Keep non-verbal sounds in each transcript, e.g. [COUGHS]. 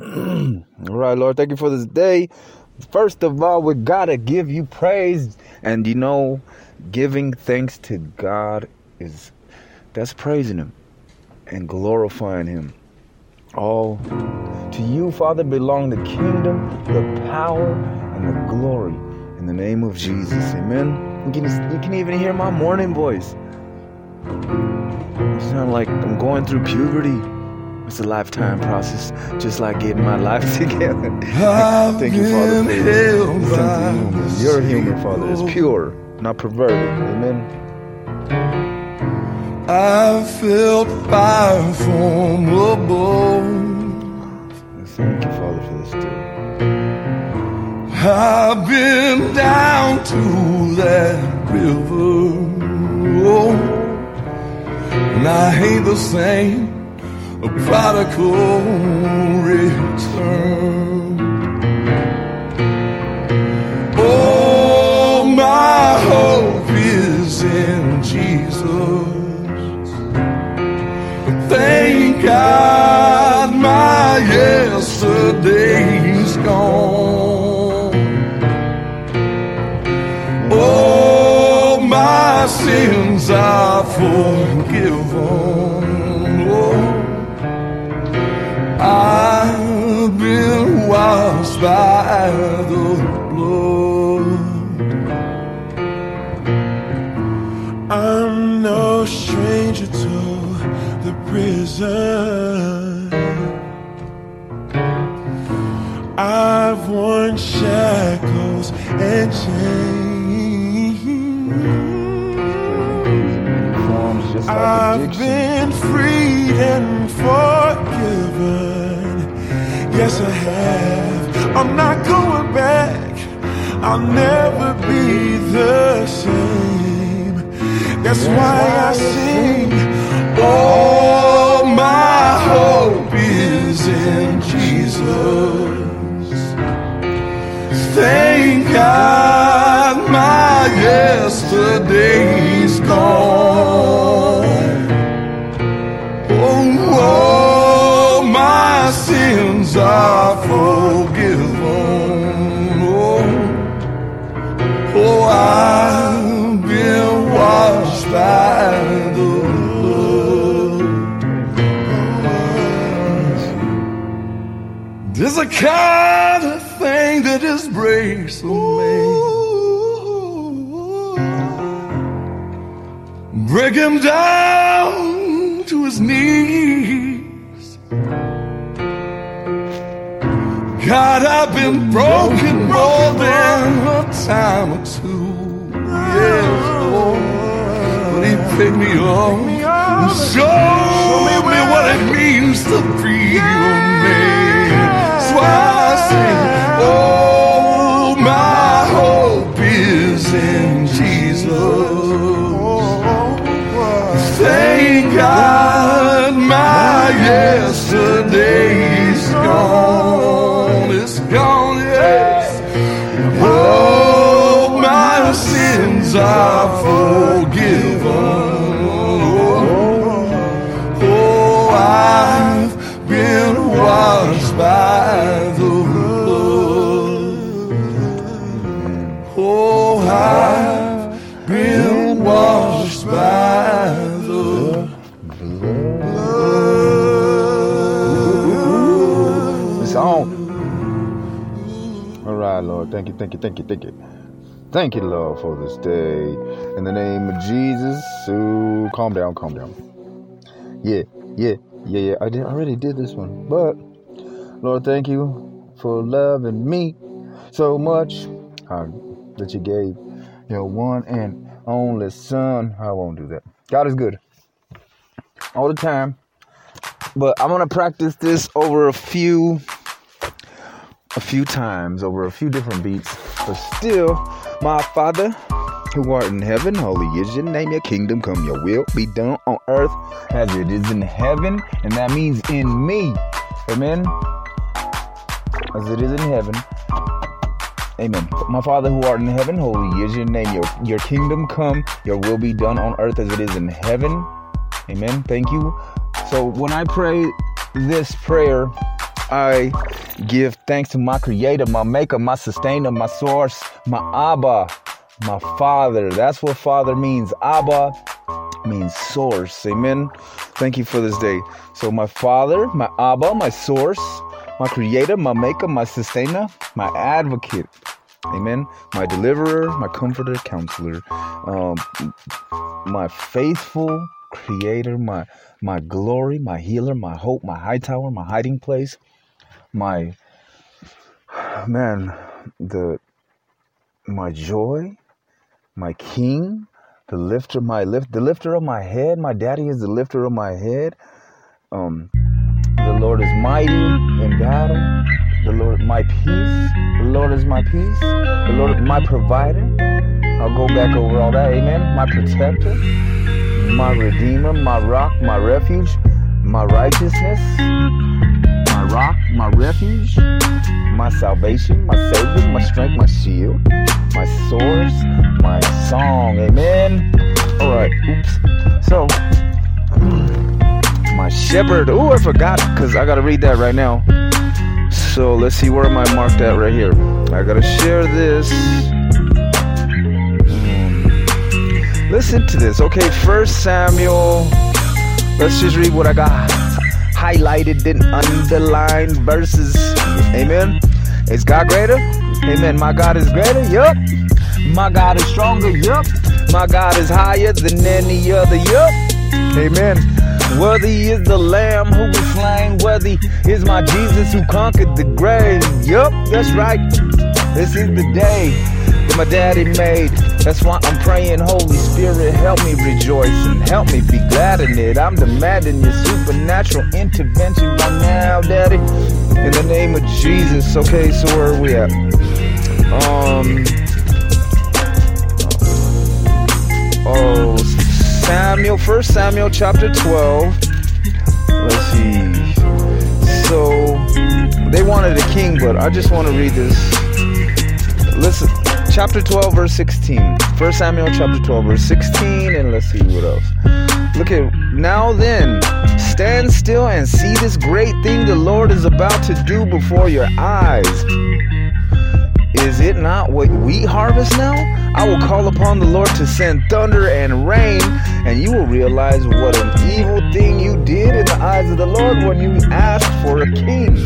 all right, Lord, thank you for this day. First of all, we gotta give you praise. And you know, giving thanks to God is that's praising Him and glorifying Him. All to you, Father, belong the kingdom, the power, and the glory. In the name of Jesus, Amen. You can, you can even hear my morning voice. It's not like I'm going through puberty. It's a lifetime process, just like getting my life [LAUGHS] together. Thank you, Father, for your sense humor. Your humor, Father, is pure, not perverted. Amen. I felt fire from above. Thank you, Father, for this day. I've been down to that river. Oh, and I ain't the same. A prodigal return. Oh, my hope is in Jesus. Thank God my yesterday's gone. Oh, my sins are forgiven. Yes, I have. I'm not going back. I'll never be the same. That's why I sing. Oh, my hope is in Jesus. Thank God my yesterday's gone. Are forgiven. Oh, oh I've been washed by the blood. There's a kind of thing that just breaks me. man. Break him down to his knees. God, I've been broken more than a time or two. Yes, Lord. But He picked me up and showed me what it means to be a man. That's why I sing, Oh, my hope is in Jesus. Thank God my yesterday's gone. Sins are forgiven. Oh, oh, I've been washed by the blood. Oh, I've been washed by the blood. It's on. All right, Lord. Thank you, thank you, thank you, thank you. Thank you, Lord, for this day. In the name of Jesus. So calm down, calm down. Yeah, yeah, yeah, yeah. I did I already did this one. But Lord, thank you for loving me so much uh, that you gave your one and only son. I won't do that. God is good. All the time. But I'm gonna practice this over a few a few times over a few different beats. But still, my Father who art in heaven, holy is your name, your kingdom come, your will be done on earth as it is in heaven, and that means in me. Amen. As it is in heaven. Amen. My Father who art in heaven, holy is your name. Your your kingdom come, your will be done on earth as it is in heaven. Amen. Thank you. So when I pray this prayer, I give thanks to my creator, my maker, my sustainer, my source, my Abba, my father. That's what father means. Abba means source. Amen. Thank you for this day. So, my father, my Abba, my source, my creator, my maker, my sustainer, my advocate. Amen. My deliverer, my comforter, counselor, um, my faithful creator, my my glory, my healer, my hope, my high tower, my hiding place, my man, the my joy, my king, the lifter, my lift, the lifter of my head. My daddy is the lifter of my head. Um, the Lord is mighty in battle. The Lord, my peace. The Lord is my peace. The Lord, my provider. I'll go back over all that. Amen. My protector, my redeemer, my rock, my refuge, my righteousness, rock, my refuge, my salvation, my savior, my strength, my shield, my source, my song. Amen. All right. Oops. So, my shepherd. Oh, I forgot because I got to read that right now. So let's see where am I marked at right here. I got to share this. Hmm. Listen to this. Okay, First Samuel. Let's just read what I got highlighted and underlined verses. Amen. Is God greater? Amen. My God is greater. Yup. My God is stronger. Yup. My God is higher than any other. Yup. Amen. Worthy is the Lamb who was slain. Worthy is my Jesus who conquered the grave. Yup, that's right. This is the day my daddy made. That's why I'm praying, Holy Spirit, help me rejoice and help me be glad in it. I'm demanding your supernatural intervention right now, Daddy. In the name of Jesus. Okay, so where are we at? Um. Oh, Samuel, First Samuel chapter 12. Let's see. So they wanted a king, but I just want to read this. Listen, chapter 12, verse 16. First Samuel chapter 12, verse 16, and let's see what else. Look at now then, stand still and see this great thing the Lord is about to do before your eyes. Is it not what we harvest now? I will call upon the Lord to send thunder and rain, and you will realize what an evil thing you did in the eyes of the Lord when you asked for a king.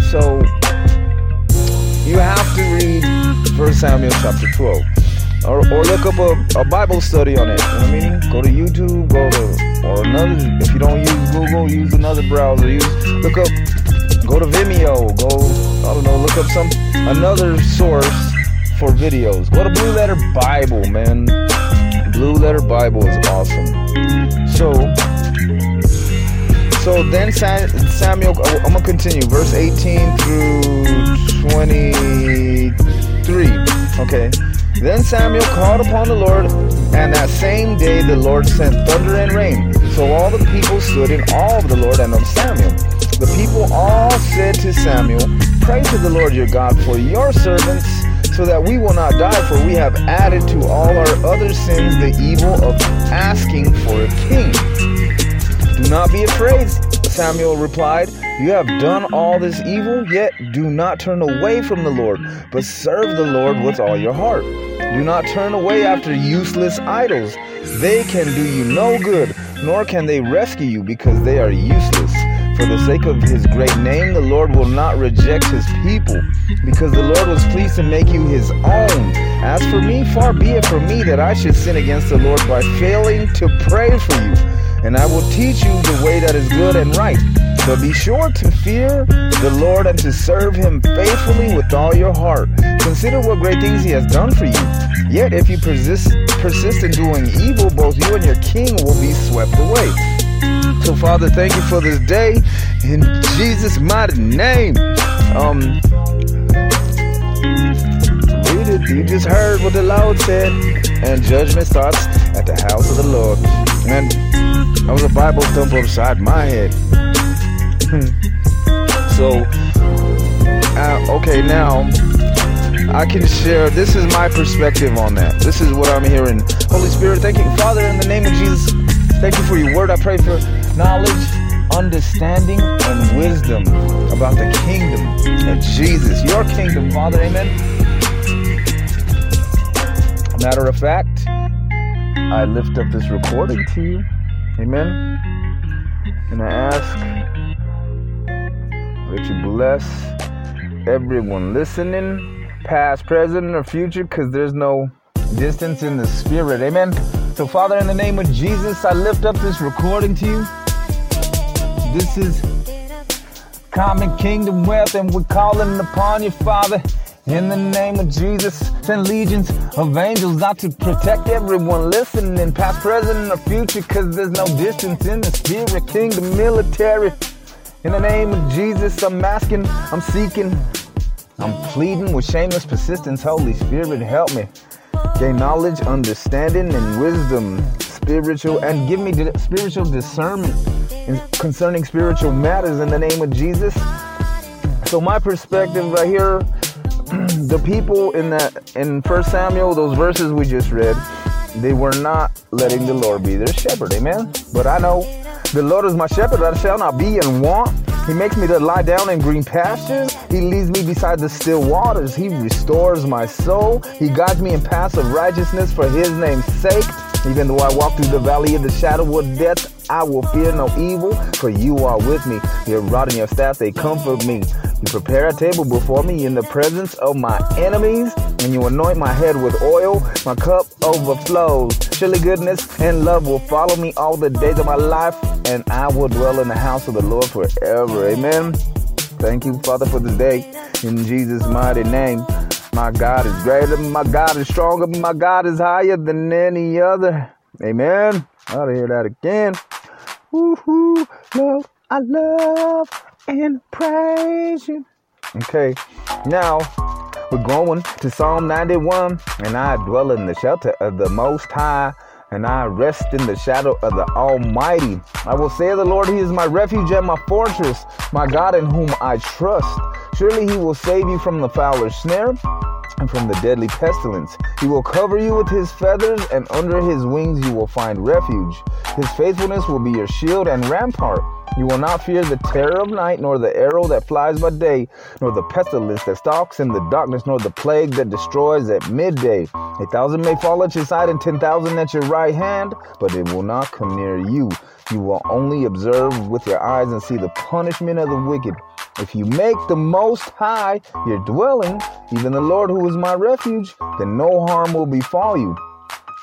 So you have to read 1 Samuel chapter 12. Or, or look up a, a Bible study on it. You know I mean? Go to YouTube, go to or another if you don't use Google, use another browser. Use look up go to Vimeo, go I don't know, look up some another source for videos. Go to Blue Letter Bible, man. Blue Letter Bible is awesome. So, so then Samuel, uh, I'm gonna continue, verse 18 through 23. Okay. Then Samuel called upon the Lord, and that same day the Lord sent thunder and rain. So all the people stood in awe of the Lord and of Samuel. The people all said to Samuel, Pray to the Lord your God for your servants, so that we will not die, for we have added to all our other sins the evil of asking for a king. Do not be afraid, Samuel replied. You have done all this evil, yet do not turn away from the Lord, but serve the Lord with all your heart. Do not turn away after useless idols. They can do you no good, nor can they rescue you because they are useless. For the sake of his great name, the Lord will not reject his people, because the Lord was pleased to make you his own. As for me, far be it from me that I should sin against the Lord by failing to pray for you. And I will teach you the way that is good and right. But be sure to fear the Lord and to serve him faithfully with all your heart. Consider what great things he has done for you. Yet if you persist, persist in doing evil, both you and your king will be swept away. So, Father, thank you for this day in Jesus' mighty name. Um. You just heard what the Lord said, and judgment starts at the house of the Lord. And that was a Bible thump upside my head. so, uh, okay, now I can share. This is my perspective on that. This is what I'm hearing. Holy Spirit, thank you, Father, in the name of Jesus. Thank you for your word. I pray for knowledge, understanding and wisdom about the kingdom of Jesus, your kingdom, Father. Amen. Matter of fact, I lift up this recording to you. Amen. And I ask that you bless everyone listening, past, present, or future, because there's no distance in the spirit. Amen. So, Father, in the name of Jesus, I lift up this recording to you. This is Common Kingdom Wealth, and we're calling upon you, Father. In the name of Jesus, send legions of angels out to protect everyone listening, past, present, or future, because there's no distance in the spirit, kingdom, military. In the name of Jesus, I'm asking, I'm seeking, I'm pleading with shameless persistence. Holy Spirit, help me gain knowledge, understanding, and wisdom, spiritual, and give me spiritual discernment concerning spiritual matters in the name of Jesus. So my perspective right here, [CLEARS THROAT] the people in that in First Samuel, those verses we just read, they were not letting the Lord be their shepherd. Amen. But I know the Lord is my shepherd; I shall not be in want. He makes me to lie down in green pastures. He leads me beside the still waters. He restores my soul. He guides me in paths of righteousness for his name's sake. Even though I walk through the valley of the shadow of death, I will fear no evil, for you are with me. Your rod and your staff, they comfort me. You prepare a table before me in the presence of my enemies, and you anoint my head with oil. My cup overflows. Surely goodness and love will follow me all the days of my life, and I will dwell in the house of the Lord forever. Amen. Thank you, Father, for this day. In Jesus' mighty name. My God is greater, my God is stronger, my God is higher than any other. Amen. I'll hear that again. Woohoo, love, I love and praise you. Okay, now we're going to Psalm 91, and I dwell in the shelter of the Most High, and I rest in the shadow of the Almighty. I will say of the Lord, He is my refuge and my fortress, my God in whom I trust. Surely He will save you from the fowler's snare and from the deadly pestilence. He will cover you with his feathers, and under his wings you will find refuge. His faithfulness will be your shield and rampart. You will not fear the terror of night, nor the arrow that flies by day, nor the pestilence that stalks in the darkness, nor the plague that destroys at midday. A thousand may fall at your side and ten thousand at your right hand, but it will not come near you. You will only observe with your eyes and see the punishment of the wicked. If you make the Most High your dwelling, even the Lord who is my refuge, then no harm will befall you.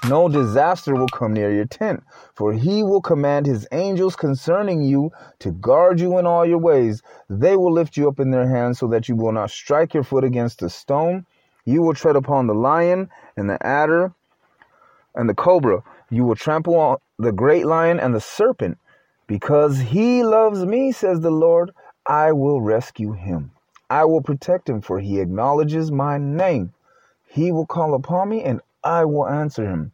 No disaster will come near your tent, for he will command his angels concerning you to guard you in all your ways. They will lift you up in their hands so that you will not strike your foot against a stone. You will tread upon the lion and the adder and the cobra. You will trample on the great lion and the serpent. Because he loves me, says the Lord, I will rescue him. I will protect him, for he acknowledges my name. He will call upon me, and I will answer him.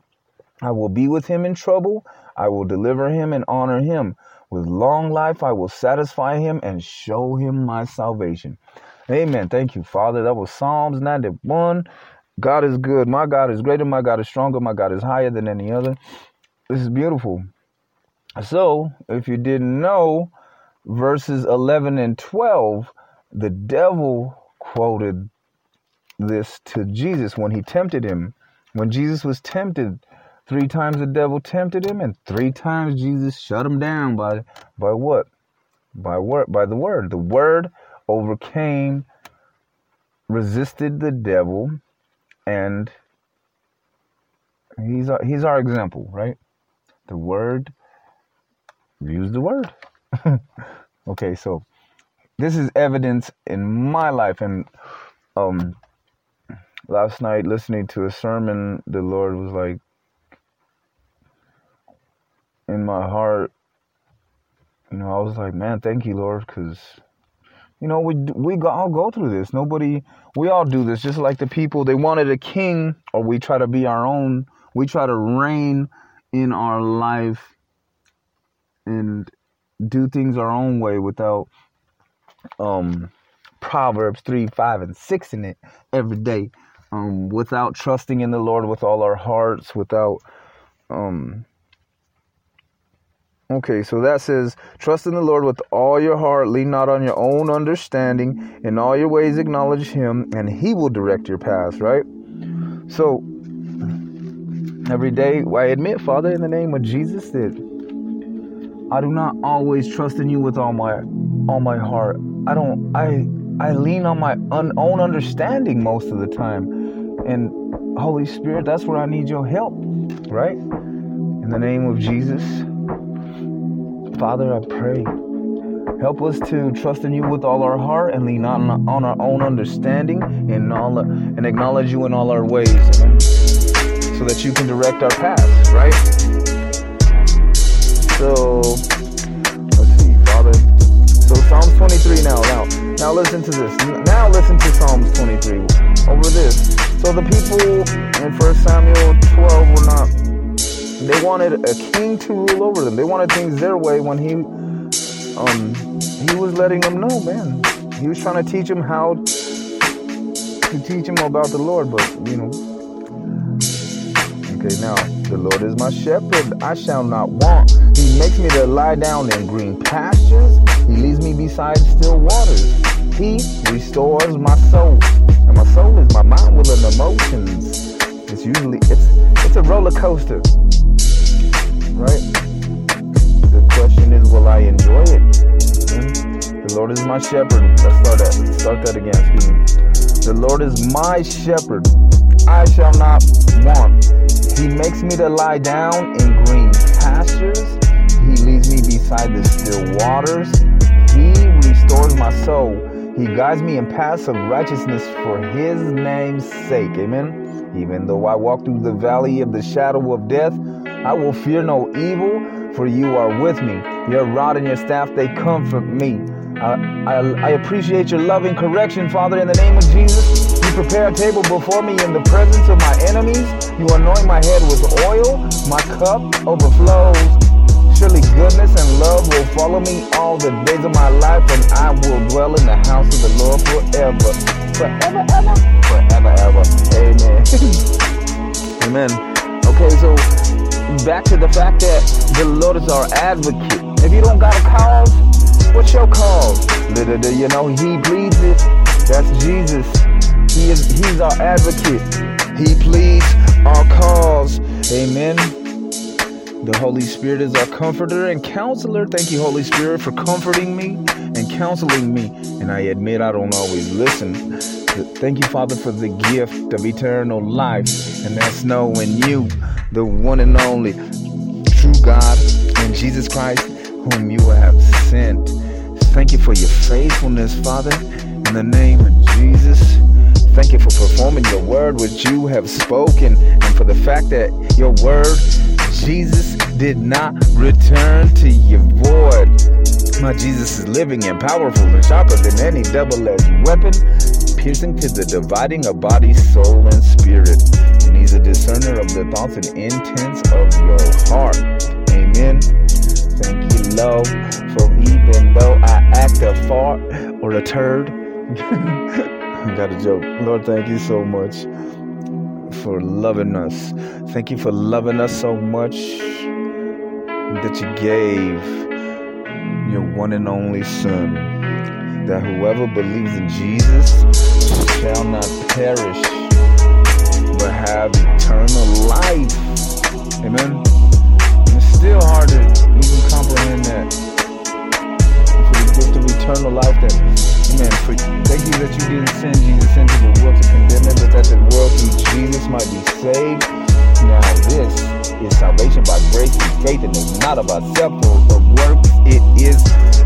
I will be with him in trouble. I will deliver him and honor him. With long life, I will satisfy him and show him my salvation. Amen. Thank you, Father. That was Psalms 91. God is good. My God is greater. My God is stronger. My God is higher than any other. This is beautiful. So, if you didn't know, verses 11 and 12, the devil quoted this to Jesus when he tempted him. When Jesus was tempted, three times the devil tempted him, and three times Jesus shut him down by by what? By word by the word. The word overcame, resisted the devil, and he's our, he's our example, right? The word use the word. [LAUGHS] okay, so this is evidence in my life and um last night listening to a sermon the Lord was like in my heart. You know I was like man thank you Lord cuz you know we we all go through this. Nobody we all do this. Just like the people they wanted a king or we try to be our own. We try to reign in our life and do things our own way without um Proverbs 3, 5, and 6 in it every day. Um, without trusting in the Lord with all our hearts, without um Okay, so that says, trust in the Lord with all your heart, lean not on your own understanding, in all your ways acknowledge him, and he will direct your paths, right? So every day I admit, Father, in the name of Jesus, that I do not always trust in you with all my all my heart. I don't I I lean on my un, own understanding most of the time. And Holy Spirit, that's where I need your help, right? In the name of Jesus. Father, I pray. Help us to trust in you with all our heart and lean on, on our own understanding and all and acknowledge you in all our ways, so that you can direct our paths, right? So let's see, Father. So Psalms 23 now. Now, now listen to this. Now listen to Psalms 23 over this. So the people in 1 Samuel 12 were not they wanted a king to rule over them. They wanted things their way when he um he was letting them know, man. He was trying to teach them how to teach them about the Lord, but you know. Okay, now the Lord is my shepherd, I shall not want. He makes me to lie down in green pastures. He leads me beside still waters. He restores my soul. My soul is my mind, will, and emotions. It's usually it's it's a roller coaster right? The question is, will I enjoy it? Mm-hmm. The Lord is my shepherd. Let's start that. Start that again. Excuse me. The Lord is my shepherd. I shall not want. He makes me to lie down in green pastures. He leads me beside the still waters. He restores my soul. He guides me in paths of righteousness for his name's sake. Amen. Even though I walk through the valley of the shadow of death, I will fear no evil, for you are with me. Your rod and your staff, they comfort me. I, I, I appreciate your loving correction, Father, in the name of Jesus. You prepare a table before me in the presence of my enemies. You anoint my head with oil. My cup overflows. Surely goodness and love will follow me all the days of my life, and I will dwell in the house of the Lord forever. Forever, ever, forever, ever. Amen. [LAUGHS] Amen. Okay, so back to the fact that the Lord is our advocate. If you don't got a cause, what's your cause? You know, He pleads it. That's Jesus. He is He's our advocate. He pleads our cause. Amen. The Holy Spirit is our comforter and counselor. Thank you, Holy Spirit, for comforting me and counseling me. And I admit I don't always listen. Thank you, Father, for the gift of eternal life. And that's knowing you the one and only true God and Jesus Christ, whom you have sent. Thank you for your faithfulness, Father, in the name of Jesus. Thank you for performing your word which you have spoken, and for the fact that your word, Jesus, did not return to you void. My Jesus is living and powerful and sharper than any double edged weapon, piercing to the dividing of body, soul, and spirit and he's a discerner of the thoughts and intents of your heart. Amen. Thank you, Lord, for even though I act a fart or a turd. [LAUGHS] I got a joke. Lord, thank you so much for loving us. Thank you for loving us so much that you gave your one and only Son, that whoever believes in Jesus shall not perish but have eternal life. Amen. And it's not about self of works. It is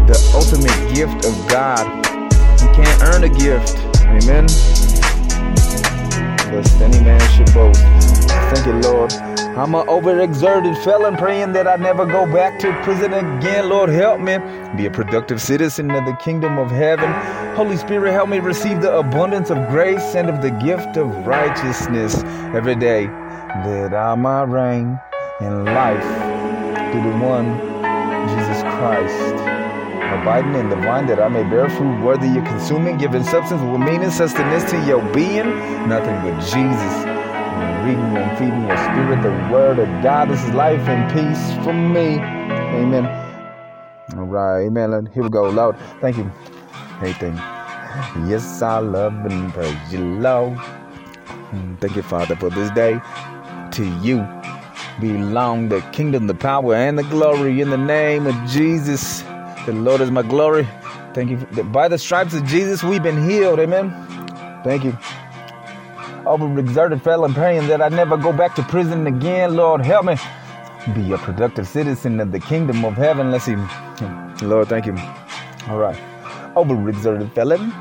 the ultimate gift of God. You can't earn a gift. Amen lest any man should boast. Thank you, Lord. I'm an overexerted felon praying that I never go back to prison again. Lord, help me be a productive citizen of the kingdom of heaven. Holy Spirit, help me receive the abundance of grace and of the gift of righteousness every day, that I might reign in life through the one, Jesus Christ abiding in the vine that I may bear fruit worthy of consuming, giving substance with meaning, sustenance to your being. Nothing but Jesus. Reading and feeding your spirit, the word of God. This is life and peace for me. Amen. All right, amen. Here we go, Lord. Thank you. Hey, thank Yes, I love and praise you, Lord. Thank you, Father, for this day. To you belong the kingdom, the power, and the glory in the name of Jesus. The Lord is my glory. Thank you. By the stripes of Jesus, we've been healed. Amen. Thank you. Overexerted felon praying that I never go back to prison again. Lord, help me be a productive citizen of the kingdom of heaven. Let's see. Lord, thank you. All right. Overexerted felon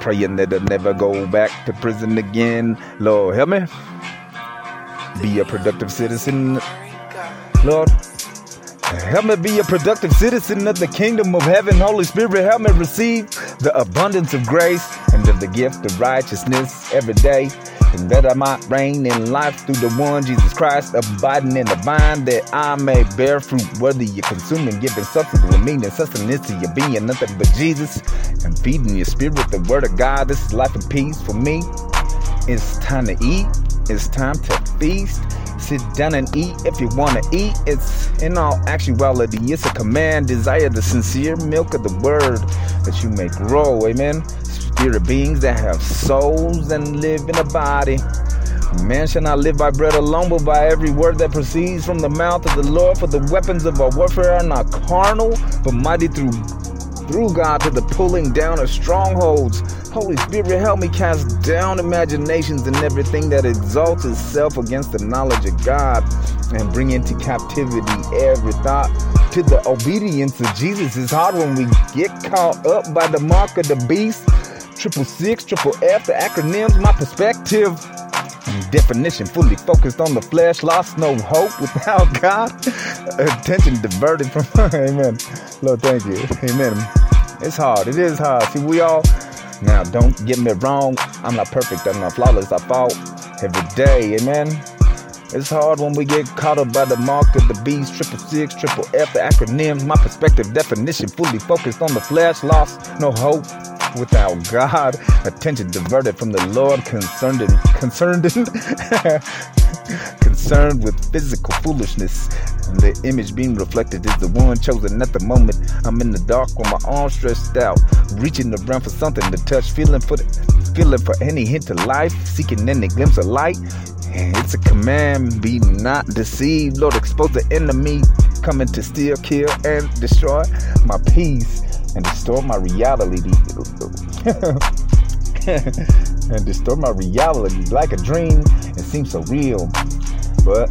praying that I'll never go back to prison again. Lord, help me be a productive citizen. Lord, help me be a productive citizen of the kingdom of heaven. Holy Spirit, help me receive the abundance of grace and of the gift of righteousness every day and that I might reign in life through the one Jesus Christ, abiding in the vine, that I may bear fruit, whether you're consuming, giving substance with meaning, sustenance to your being, nothing but Jesus, and feeding your spirit with the word of God. This is life and peace for me. It's time to eat. It's time to feast. Sit down and eat if you want to eat. It's in all actuality, it's a command. Desire the sincere milk of the word that you may grow. Amen spirit beings that have souls and live in a body. Man shall not live by bread alone, but by every word that proceeds from the mouth of the Lord. For the weapons of our warfare are not carnal, but mighty through through God to the pulling down of strongholds. Holy Spirit, help me cast down imaginations and everything that exalts itself against the knowledge of God and bring into captivity every thought to the obedience of Jesus. It's hard when we get caught up by the mark of the beast triple six, triple F, the acronyms, my perspective. Definition fully focused on the flesh, lost no hope without [LAUGHS] God. Attention diverted from [LAUGHS] Amen. Lord, thank you. Amen. It's hard. It is hard. See, we all now don't get me wrong. I'm not perfect. I'm not flawless. I fall every day. Amen. It's hard when we get caught up by the mark of the beast, triple six, triple F, the acronyms, my perspective, definition, fully focused on the flesh, lost, no hope, without God, attention diverted from the Lord, concerned and concerned in, [LAUGHS] concerned with physical foolishness. And the image being reflected is the one chosen at the moment. I'm in the dark with my arms stretched out, reaching around for something to touch, feeling for the, feeling for any hint of life, seeking any glimpse of light. And It's a command, be not deceived. Lord, expose the enemy coming to steal, kill, and destroy my peace and destroy my reality [LAUGHS] and distort my reality like a dream and seems so real but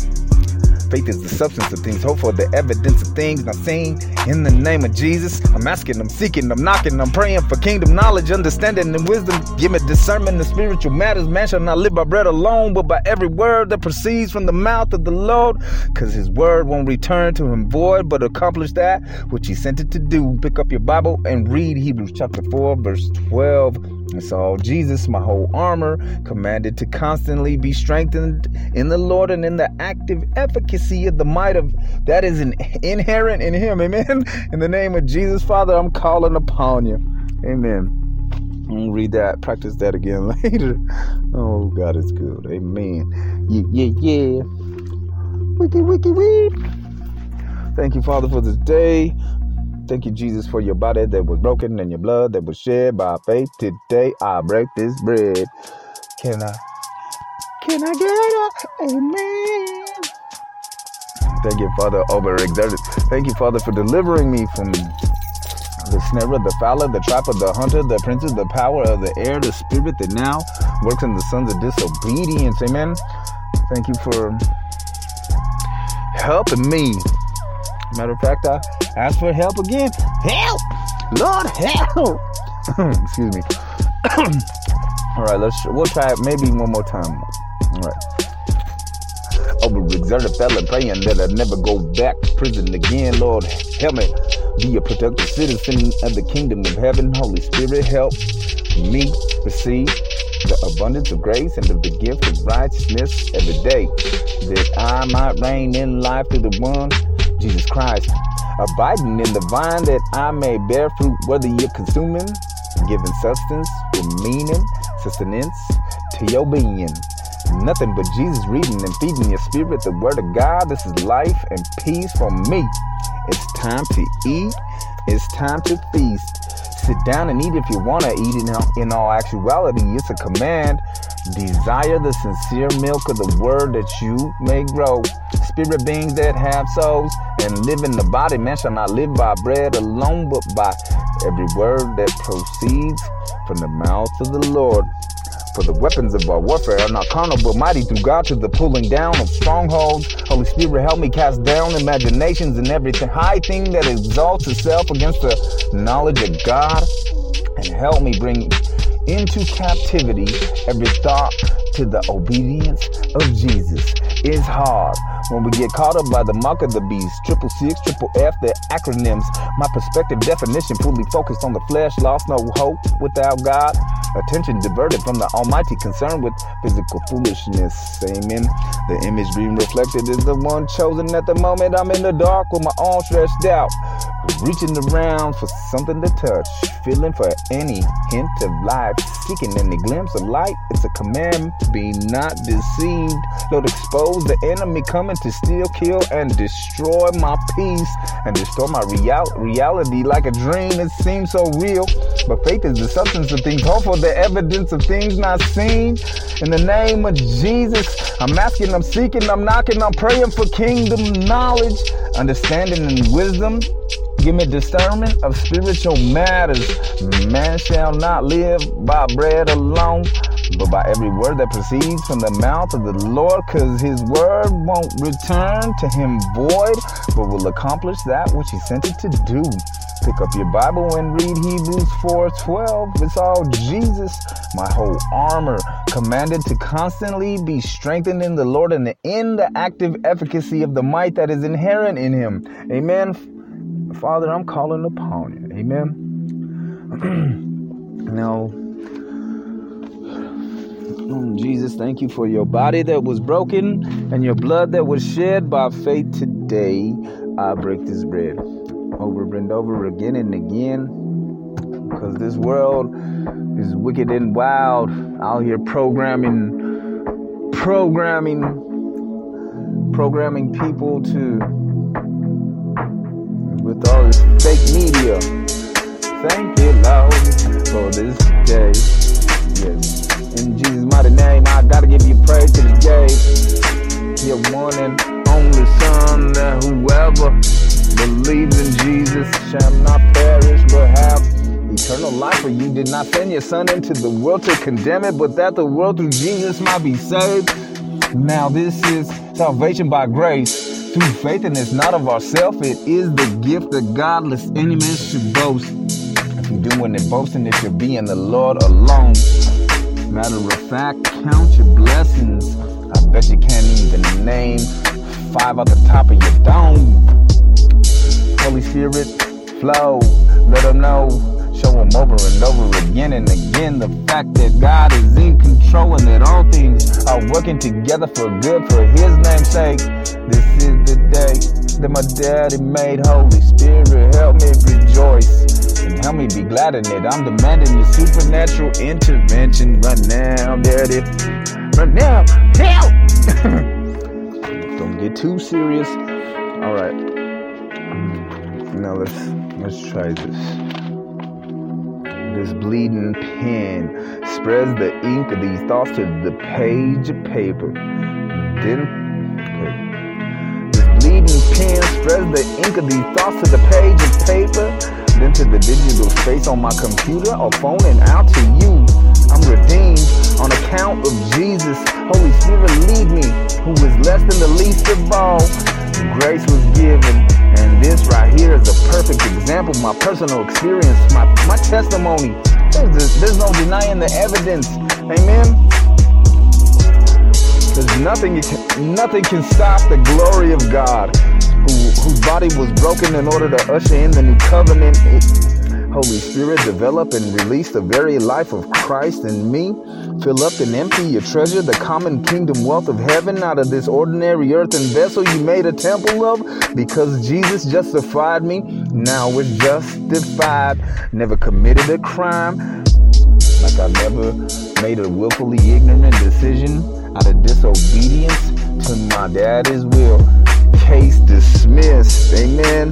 Faith is the substance of things, hope for the evidence of things not seen. In the name of Jesus, I'm asking, I'm seeking, I'm knocking, I'm praying for kingdom knowledge, understanding, and wisdom. Give me discernment in spiritual matters. Man shall not live by bread alone, but by every word that proceeds from the mouth of the Lord. Because his word won't return to him void, but accomplish that which he sent it to do. Pick up your Bible and read Hebrews chapter 4, verse 12. It's all Jesus, my whole armor, commanded to constantly be strengthened in the Lord and in the active efficacy of the might of that is an inherent in Him. Amen. In the name of Jesus, Father, I'm calling upon you. Amen. Read that, practice that again [LAUGHS] later. Oh, God is good. Amen. Yeah, yeah, yeah. Wiki, wiki, wiki. Thank you, Father, for this day. Thank you, Jesus, for your body that was broken and your blood that was shed by faith. Today I break this bread. Can I? Can I get it? Amen. Thank you, Father, overexerted. Thank you, Father, for delivering me from the snare of the fowler, the trap of the hunter, the prince of the power of the air, the spirit that now works in the sons of disobedience. Amen. Thank you for helping me. Matter of fact, I ask for help again. Help! Lord, help! [LAUGHS] Excuse me. [COUGHS] All right, let's. We'll try it maybe one more time. All right. Oh, Overexerted fella praying that I never go back to prison again. Lord, help me be a productive citizen of the kingdom of heaven. Holy Spirit, help me receive the abundance of grace and of the gift of righteousness every day, that I might reign in life through the one, Jesus Christ abiding in the vine that I may bear fruit, whether you're consuming, giving substance meaning, sustenance to your being. Nothing but Jesus reading and feeding your spirit the word of God. This is life and peace for me. It's time to eat. It's time to feast. Sit down and eat if you want to eat. In all actuality, it's a command. Desire the sincere milk of the word that you may grow. Spirit beings that have souls and live in the body, man shall not live by bread alone, but by every word that proceeds from the mouth of the Lord. For the weapons of our warfare are not carnal, but mighty through God to the pulling down of strongholds. Holy Spirit, help me cast down imaginations and everything high thing that exalts itself against the knowledge of God, and help me bring into captivity every thought to the obedience of Jesus. It's hard when we get caught up by the mark of the beast. Triple six, triple F, the acronyms. My perspective definition fully focused on the flesh, lost no hope without God. Attention diverted from the Almighty, concerned with physical foolishness. Amen. The image being reflected is the one chosen at the moment. I'm in the dark with my arms stretched out, reaching around for something to touch, feeling for any hint of life, seeking any glimpse of light. It's a command. Be not deceived. Lord, expose the enemy coming to steal, kill, and destroy my peace and destroy my real- reality like a dream. It seems so real, but faith is the substance of things hoped for, the evidence of things not seen. In the name of Jesus, I'm asking, I'm seeking, I'm knocking, I'm praying for kingdom knowledge, understanding, and wisdom. Give me discernment of spiritual matters. Man shall not live by bread alone, but by every word that proceeds from the mouth of the Lord, because his word won't return to him void, but will accomplish that which he sent it to do. Pick up your Bible and read Hebrews 4:12. It's all Jesus, my whole armor, commanded to constantly be strengthened in the Lord and in the active efficacy of the might that is inherent in him. Amen. Father, I'm calling upon you. Amen. [CLEARS THROAT] now, mm, Jesus, thank you for your body that was broken and your blood that was shed by faith today. I break this bread over and over again and again because this world is wicked and wild out here programming, programming, programming people to with all this fake media. Thank you, Lord, for this day. Yes. In Jesus' mighty name, I gotta give you praise to the day. Your one and only Son, that whoever believes in Jesus shall not perish but have eternal life. For you did not send your Son into the world to condemn it, but that the world through Jesus might be saved. Now, this is salvation by grace through faith, and it's not of ourselves. It is the gift of God, lest any man should boast. If you're doing it boasting, it should be in the Lord alone. Matter of fact, count your blessings. I bet you can't even name five at the top of your dome. Holy Spirit, flow, let them know. Show them over and over again and again the fact that God is in control and that all things are working together for good for His name's sake. This is the day that my daddy made. Holy Spirit, help me rejoice and help me be glad in it. I'm demanding your supernatural intervention right now, daddy. Right now, help! [LAUGHS] Don't get too serious. All right. Now let's let's try this. This bleeding pen spreads the ink of these thoughts to the page of paper. Then, okay. Pen spreads the ink of these thoughts to the page of paper. Then to the digital space on my computer or phone and out to you. I'm redeemed on account of Jesus. Holy Spirit, lead me, who is less than the least of all. Grace was given and this right here is a perfect example, my personal experience, my, my testimony. There's, there's no denying the evidence. Amen. There's nothing, nothing can stop the glory of God, whose body was broken in order to usher in the new covenant. Holy Spirit, develop and release the very life of Christ in me. Fill up and empty your treasure, the common kingdom wealth of heaven, out of this ordinary earthen vessel you made a temple of. Because Jesus justified me, now we're justified. Never committed a crime, like I never made a willfully ignorant decision out of disobedience to my daddy's will Case dismissed. Amen.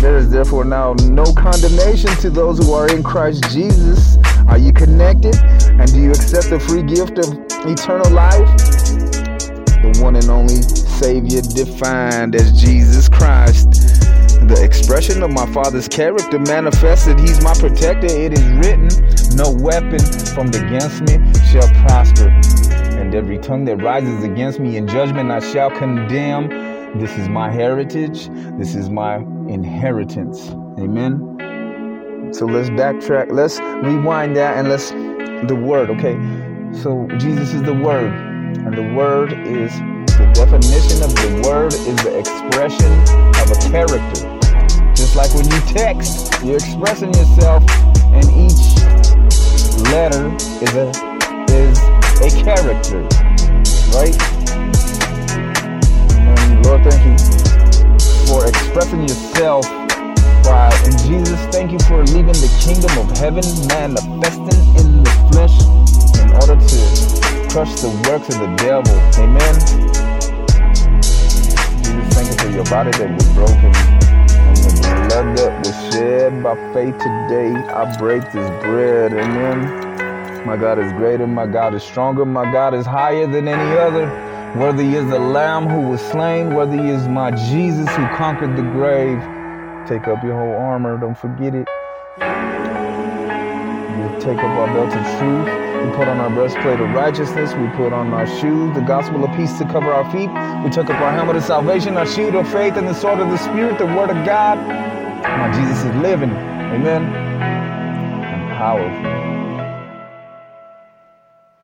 There is therefore now no condemnation to those who are in Christ Jesus. Are you connected? And do you accept the free gift of eternal life? The one and only Savior defined as Jesus Christ. The expression of my Father's character manifested. He's my protector. It is written, No weapon formed against me shall prosper. And every tongue that rises against me in judgment I shall condemn. This is my heritage. This is my inheritance. Amen. So let's backtrack. Let's rewind that and let's the word, okay? So Jesus is the word, and the word is the definition of the word is the expression of a character. Just like when you text, you're expressing yourself, and each letter is a is a character, right? And Lord, thank you for expressing yourself by and Jesus, thank you for leaving the kingdom of heaven manifesting in the flesh in order to crush the works of the devil. Amen. Jesus, thank you for your body that was broken blood that was shed by faith today. I break this bread. Amen. My God is greater. My God is stronger. My God is higher than any other. Worthy is the Lamb who was slain. Worthy is my Jesus who conquered the grave. Take up your whole armor. Don't forget it. We take up our belt of truth. We put on our breastplate of righteousness. We put on our shoes, the gospel of peace to cover our feet. We took up our helmet of salvation, our shield of faith, and the sword of the Spirit, the word of God. My Jesus is living. Amen. And powerful.